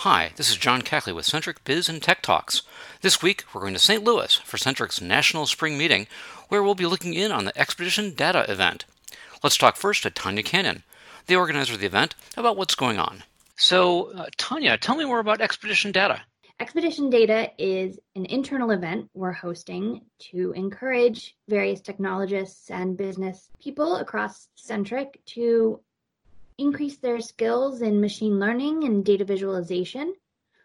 Hi, this is John Cackley with Centric Biz and Tech Talks. This week, we're going to St. Louis for Centric's National Spring Meeting, where we'll be looking in on the Expedition Data event. Let's talk first to Tanya Cannon, the organizer of the event, about what's going on. So, uh, Tanya, tell me more about Expedition Data. Expedition Data is an internal event we're hosting to encourage various technologists and business people across Centric to increase their skills in machine learning and data visualization.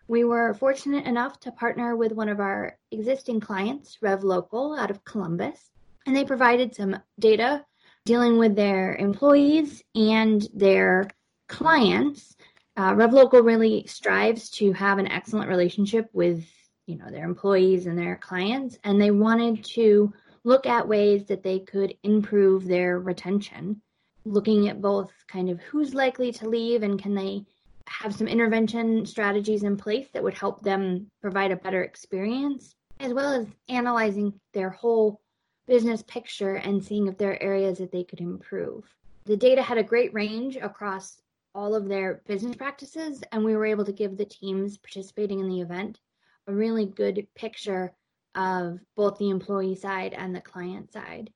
We were fortunate enough to partner with one of our existing clients, RevLocal, out of Columbus, and they provided some data dealing with their employees and their clients. Uh, RevLocal really strives to have an excellent relationship with you know their employees and their clients, and they wanted to look at ways that they could improve their retention looking at both kind of who's likely to leave and can they have some intervention strategies in place that would help them provide a better experience, as well as analyzing their whole business picture and seeing if there are areas that they could improve. The data had a great range across all of their business practices, and we were able to give the teams participating in the event a really good picture of both the employee side and the client side.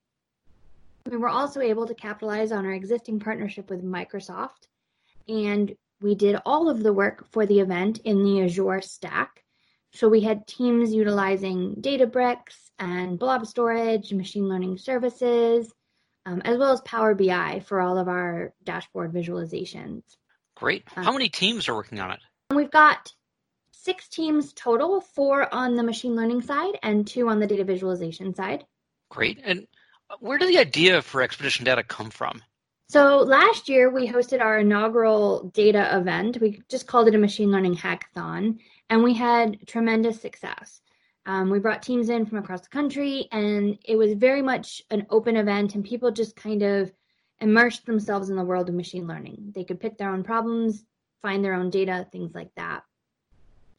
We were also able to capitalize on our existing partnership with Microsoft, and we did all of the work for the event in the Azure stack. So we had teams utilizing Databricks and blob storage, machine learning services, um, as well as Power BI for all of our dashboard visualizations. Great. Uh, How many teams are working on it? We've got six teams total, four on the machine learning side and two on the data visualization side. Great. And where did the idea for Expedition Data come from? So last year we hosted our inaugural data event. We just called it a machine learning hackathon, and we had tremendous success. Um, we brought teams in from across the country, and it was very much an open event, and people just kind of immersed themselves in the world of machine learning. They could pick their own problems, find their own data, things like that.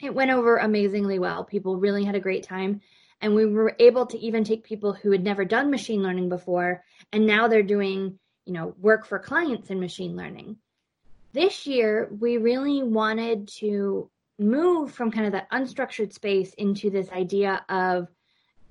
It went over amazingly well. People really had a great time. And we were able to even take people who had never done machine learning before, and now they're doing, you know, work for clients in machine learning. This year, we really wanted to move from kind of that unstructured space into this idea of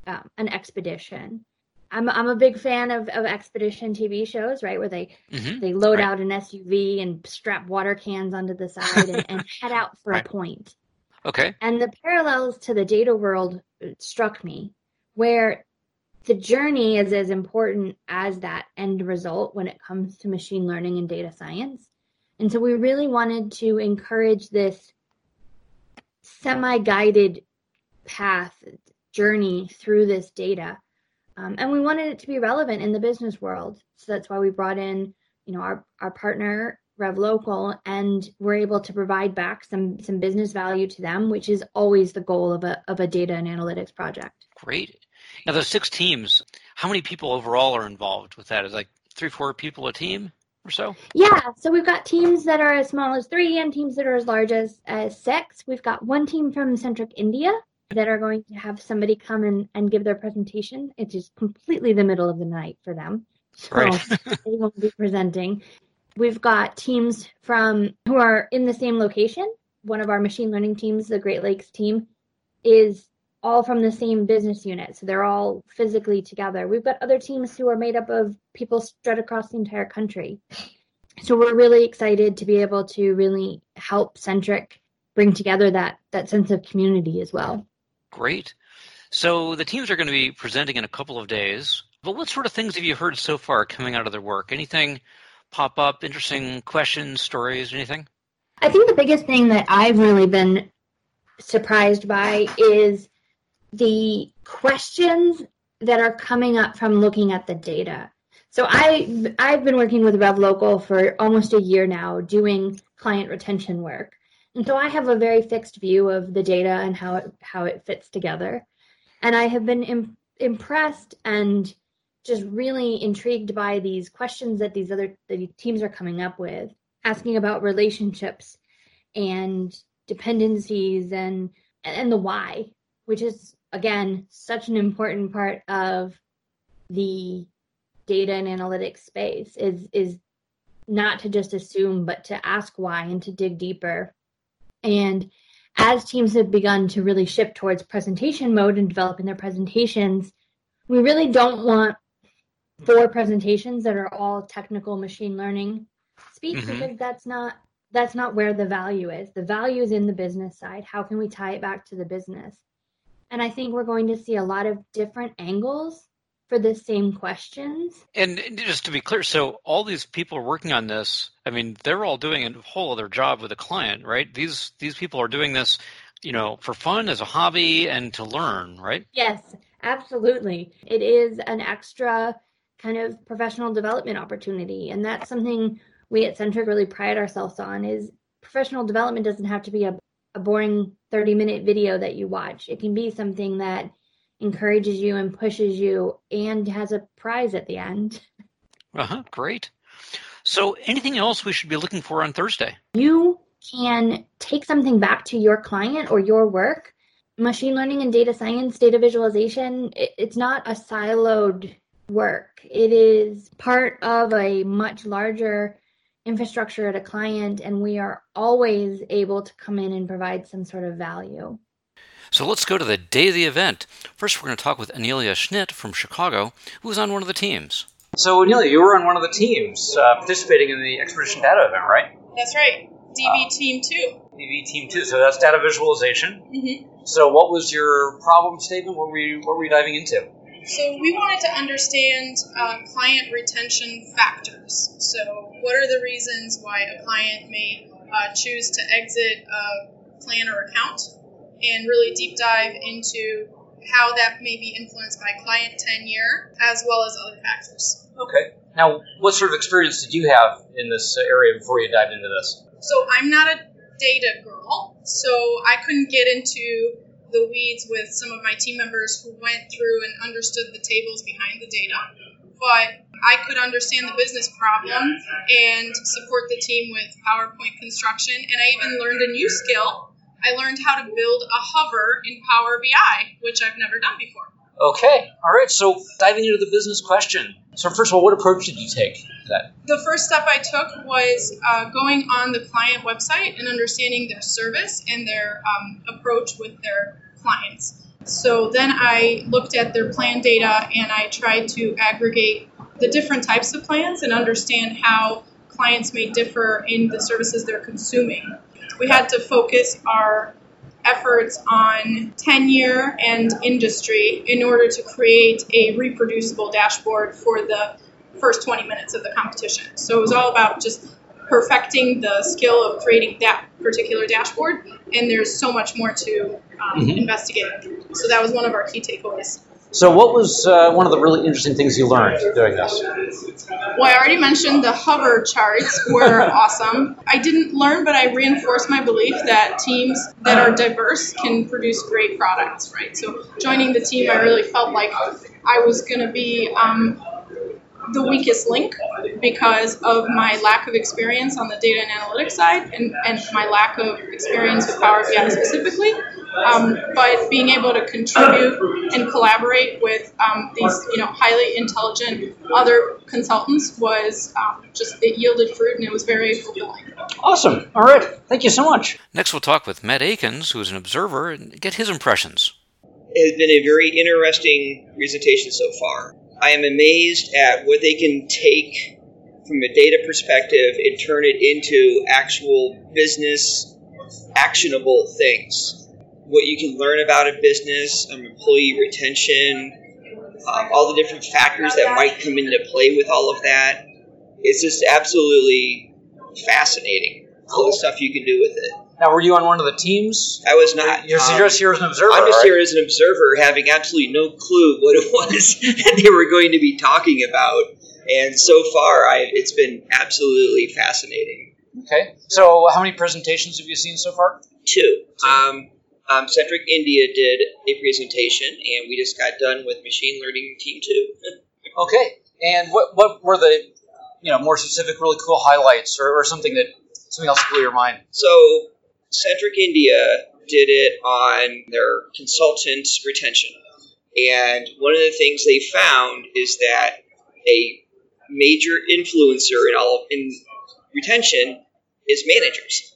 um, an expedition. I'm I'm a big fan of, of expedition TV shows, right, where they mm-hmm. they load right. out an SUV and strap water cans onto the side and, and head out for right. a point. Okay. And the parallels to the data world struck me, where the journey is as important as that end result when it comes to machine learning and data science. And so we really wanted to encourage this semi guided path journey through this data. Um, and we wanted it to be relevant in the business world. So that's why we brought in, you know, our, our partner RevLocal and we're able to provide back some some business value to them, which is always the goal of a of a data and analytics project. Great. Now those six teams, how many people overall are involved with that? Is like three, four people a team or so? Yeah. So we've got teams that are as small as three and teams that are as large as, as six. We've got one team from Centric India that are going to have somebody come and, and give their presentation. It is just completely the middle of the night for them. So right. they won't be presenting. We've got teams from who are in the same location. One of our machine learning teams, the Great Lakes team, is all from the same business unit. So they're all physically together. We've got other teams who are made up of people spread across the entire country. So we're really excited to be able to really help Centric bring together that that sense of community as well. Great. So the teams are going to be presenting in a couple of days. But what sort of things have you heard so far coming out of their work? Anything pop up? Interesting questions, stories, anything? I think the biggest thing that I've really been surprised by is the questions that are coming up from looking at the data. So I I've been working with RevLocal for almost a year now doing client retention work. And so I have a very fixed view of the data and how it how it fits together. And I have been Im- impressed and just really intrigued by these questions that these other the teams are coming up with, asking about relationships and dependencies and and the why, which is again such an important part of the data and analytics space is is not to just assume but to ask why and to dig deeper. And as teams have begun to really shift towards presentation mode and developing their presentations, we really don't want four presentations that are all technical machine learning speak mm-hmm. because that's not that's not where the value is. The value is in the business side. How can we tie it back to the business? And I think we're going to see a lot of different angles for the same questions. And just to be clear, so all these people working on this. I mean, they're all doing a whole other job with a client, right? These these people are doing this, you know, for fun as a hobby and to learn, right? Yes, absolutely. It is an extra kind of professional development opportunity, and that's something we at Centric really pride ourselves on. Is professional development doesn't have to be a, a boring 30 minute video that you watch. It can be something that encourages you and pushes you and has a prize at the end. Uh-huh, great. So anything else we should be looking for on Thursday? You can take something back to your client or your work. Machine learning and data science, data visualization, it's not a siloed work. It is part of a much larger infrastructure at a client, and we are always able to come in and provide some sort of value. So let's go to the day of the event. First, we're going to talk with Anelia Schnitt from Chicago, who was on one of the teams. So, Anelia, you were on one of the teams uh, participating in the Expedition Data event, right? That's right. DV uh, Team 2. DV Team 2. So that's data visualization. Mm-hmm. So, what was your problem statement? What were you, what were you diving into? So, we wanted to understand uh, client retention factors. So, what are the reasons why a client may uh, choose to exit a plan or account? and really deep dive into how that may be influenced by client tenure as well as other factors. Okay. Now, what sort of experience did you have in this area before you dived into this? So, I'm not a data girl, so I couldn't get into the weeds with some of my team members who went through and understood the tables behind the data. But I could understand the business problem and support the team with PowerPoint construction. And I even learned a new skill I learned how to build a hover in Power BI, which I've never done before. Okay, all right. So diving into the business question. So first of all, what approach did you take to that? The first step I took was uh, going on the client website and understanding their service and their um, approach with their clients. So then I looked at their plan data and I tried to aggregate the different types of plans and understand how clients may differ in the services they're consuming we had to focus our efforts on tenure and industry in order to create a reproducible dashboard for the first 20 minutes of the competition. So it was all about just perfecting the skill of creating that particular dashboard, and there's so much more to um, mm-hmm. investigate. So that was one of our key takeaways. So, what was uh, one of the really interesting things you learned doing this? Well, I already mentioned the hover charts were awesome. I didn't learn, but I reinforced my belief that teams that are diverse can produce great products, right? So, joining the team, I really felt like I was going to be um, the weakest link because of my lack of experience on the data and analytics side and, and my lack of experience with Power BI specifically. Um, but being able to contribute and collaborate with um, these, you know, highly intelligent other consultants was um, just it yielded fruit and it was very fulfilling. Awesome. All right. Thank you so much. Next, we'll talk with Matt Akins, who is an observer, and get his impressions. It has been a very interesting presentation so far. I am amazed at what they can take from a data perspective and turn it into actual business actionable things what you can learn about a business, um, employee retention, um, all the different factors that might come into play with all of that. It's just absolutely fascinating, all the stuff you can do with it. Now, were you on one of the teams? I was not. You're um, just here as an observer. I'm just right? here as an observer, having absolutely no clue what it was that they were going to be talking about. And so far, I, it's been absolutely fascinating. Okay. So, how many presentations have you seen so far? Two. Um, um, Centric India did a presentation, and we just got done with machine learning team two. okay, and what what were the you know more specific, really cool highlights, or, or something that something else blew your mind? So Centric India did it on their consultants retention, and one of the things they found is that a major influencer in all in retention is managers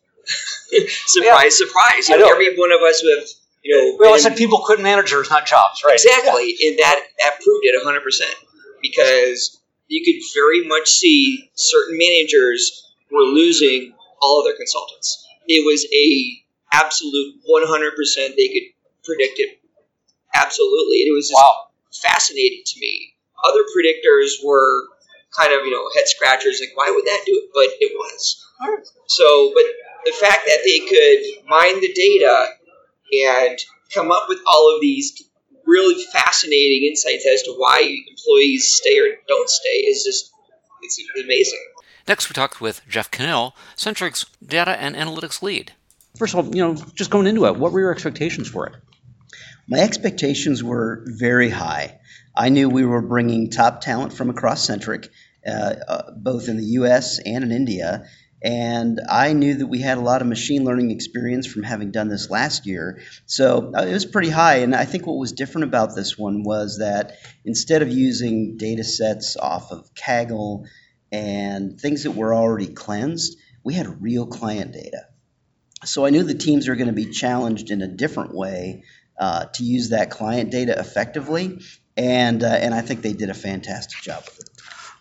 surprise, surprise. You I know, know. every one of us have, you know, We always said people quit managers, not jobs, right? Exactly, and that that proved it hundred percent because you could very much see certain managers were losing all of their consultants. It was a absolute one hundred percent. They could predict it absolutely, and it was just Wow. fascinating to me. Other predictors were kind of you know head scratchers, like why would that do it? But it was. So, but the fact that they could mine the data and come up with all of these really fascinating insights as to why employees stay or don't stay is just it's amazing. Next, we talked with Jeff Cannell, Centric's data and analytics lead. First of all, you know, just going into it, what were your expectations for it? My expectations were very high. I knew we were bringing top talent from across Centric, uh, uh, both in the US and in India. And I knew that we had a lot of machine learning experience from having done this last year. So uh, it was pretty high. And I think what was different about this one was that instead of using data sets off of Kaggle and things that were already cleansed, we had real client data. So I knew the teams were going to be challenged in a different way uh, to use that client data effectively, and uh, and I think they did a fantastic job with it.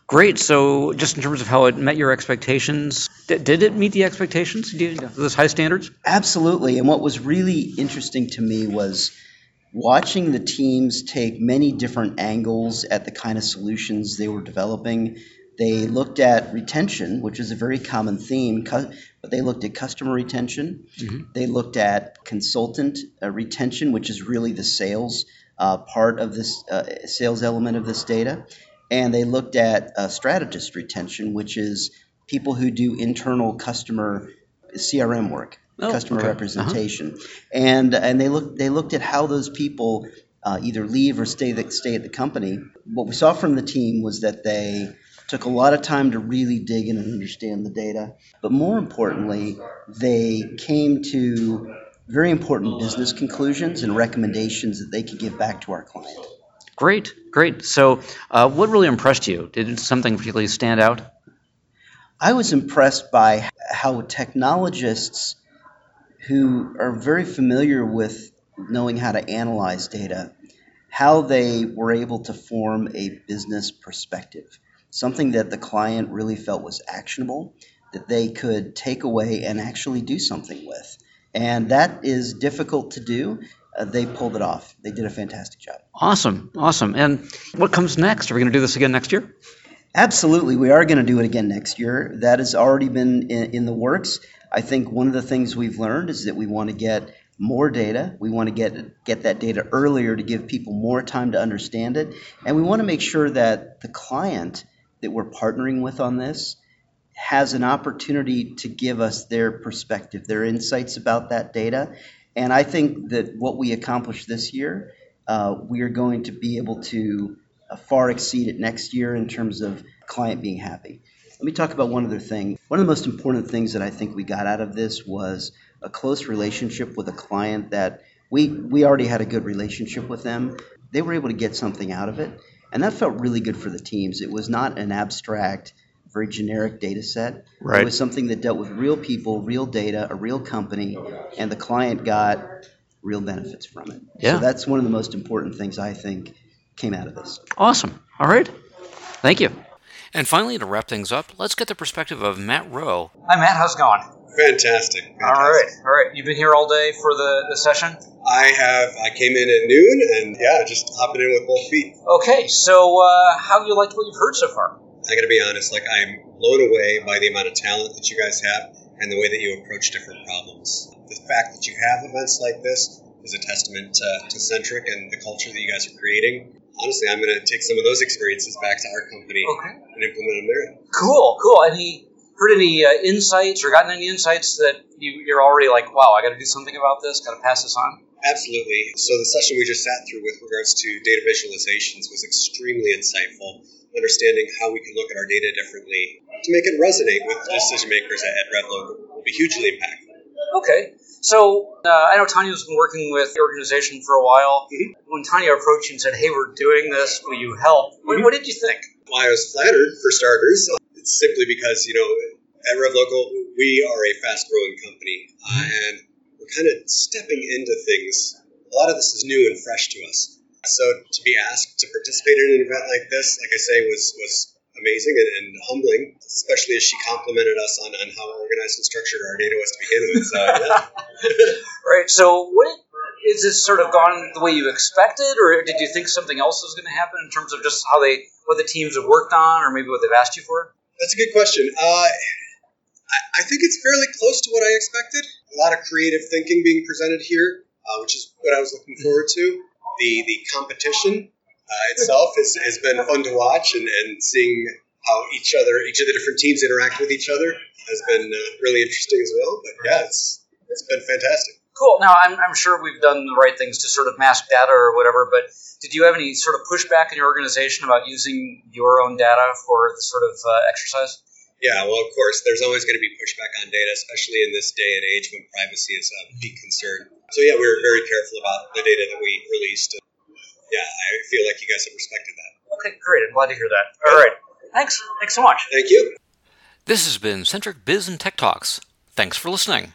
Great. So, just in terms of how it met your expectations, did, did it meet the expectations? Did, those high standards? Absolutely. And what was really interesting to me was watching the teams take many different angles at the kind of solutions they were developing. They looked at retention, which is a very common theme, but they looked at customer retention. They looked at consultant uh, retention, which is really the sales uh, part of this uh, sales element of this data. And they looked at uh, strategist retention, which is people who do internal customer CRM work, Oh, customer okay. representation, and and they looked they looked at how those people uh, either leave or stay the, stay at the company. What we saw from the team was that they took a lot of time to really dig in and understand the data, but more importantly, they came to very important business conclusions and recommendations that they could give back to our client. Great, great. So, uh, what really impressed you? Did something particularly stand out? I was impressed by how technologists who are very familiar with knowing how to analyze data, how they were able to form a business perspective, something that the client really felt was actionable, that they could take away and actually do something with. And that is difficult to do. Uh, they pulled it off. They did a fantastic job. Awesome, awesome. And what comes next? Are we going to do this again next year? Absolutely, we are going to do it again next year. That has already been in, in the works. I think one of the things we've learned is that we want to get more data. We want to get get that data earlier to give people more time to understand it, and we want to make sure that the client that we're partnering with on this has an opportunity to give us their perspective, their insights about that data. And I think that what we accomplish this year, uh, we are going to be able to uh, far exceed it next year in terms of client being happy. Let me talk about one other thing. One of the most important things that I think we got out of this was a close relationship with a client that we, we already had a good relationship with them. They were able to get something out of it, and that felt really good for the teams. It was not an abstract, very generic data set. Right. It was something that dealt with real people, real data, a real company, and the client got real benefits from it. Yeah. So that's one of the most important things I think came out of this. Awesome. All right. Thank you. And finally, to wrap things up, let's get the perspective of Matt Rowe. Hi, Matt. How's it going? Fantastic. All right. All right. You've been here all day for the, the session? I have. I came in at noon, and yeah, just hopping in with both feet. Okay. So, uh, how have you liked what you've heard so far? I got to be honest. Like I'm blown away by the amount of talent that you guys have and the way that you approach different problems. The fact that you have events like this is a testament to, to Centric and the culture that you guys are creating. Honestly, I'm going to take some of those experiences back to our company Okay. and implement them there. Cool. Cool. Any heard any uh, insights or gotten any insights that you, you're already like, wow, I got to do something about this. Got to pass this on. Absolutely. So the session we just sat through with regards to data visualizations was extremely insightful. Understanding how we can look at our data differently to make it resonate with decision makers at, RevLocal will be hugely impactful. Okay. So uh, I know Tanya's been working with the organization for a while. When Tanya approached you and said, "Hey, we're doing this. Will you help?" What, what did you think? Well, I was flattered for starters. It's simply because you know at RevLocal we are a fast growing company uh, and we're kind of stepping into things. A lot of this is new and fresh to us. So to be asked to participate in an event like this, like I say, was was amazing and, and humbling, especially as she complimented us on, on how organized and structured our data was to begin with. So, yeah. right. So, what is this sort of gone the way you expected, or did you think something else was going to happen in terms of just how they, what the teams have worked on, or maybe what they've asked you for? That's a good question. Uh, I, think it's fairly close to what I expected. A lot of creative thinking being presented here, uh, which is what I was looking forward to. The the competition uh, itself has, has been fun to watch, and, and seeing how each other, each of the different teams interact with each other has been uh, really interesting as well. But yeah, it's it's been fantastic. Cool. Now, I'm, I'm sure we've done the right things to sort of mask data or whatever, but did you have any sort of pushback in your organization about using your own data for the sort of uh, exercise? Yeah, well, of course, there's always going to be pushback on data, especially in this day and age when privacy is a big concern. So, yeah, we were very careful about the data that we released. Yeah, I feel like you guys have respected that. Okay, great. I'm glad to hear that. All right. Thanks. Thanks so much. Thank you. This has been Centric Biz and Tech Talks. Thanks for listening.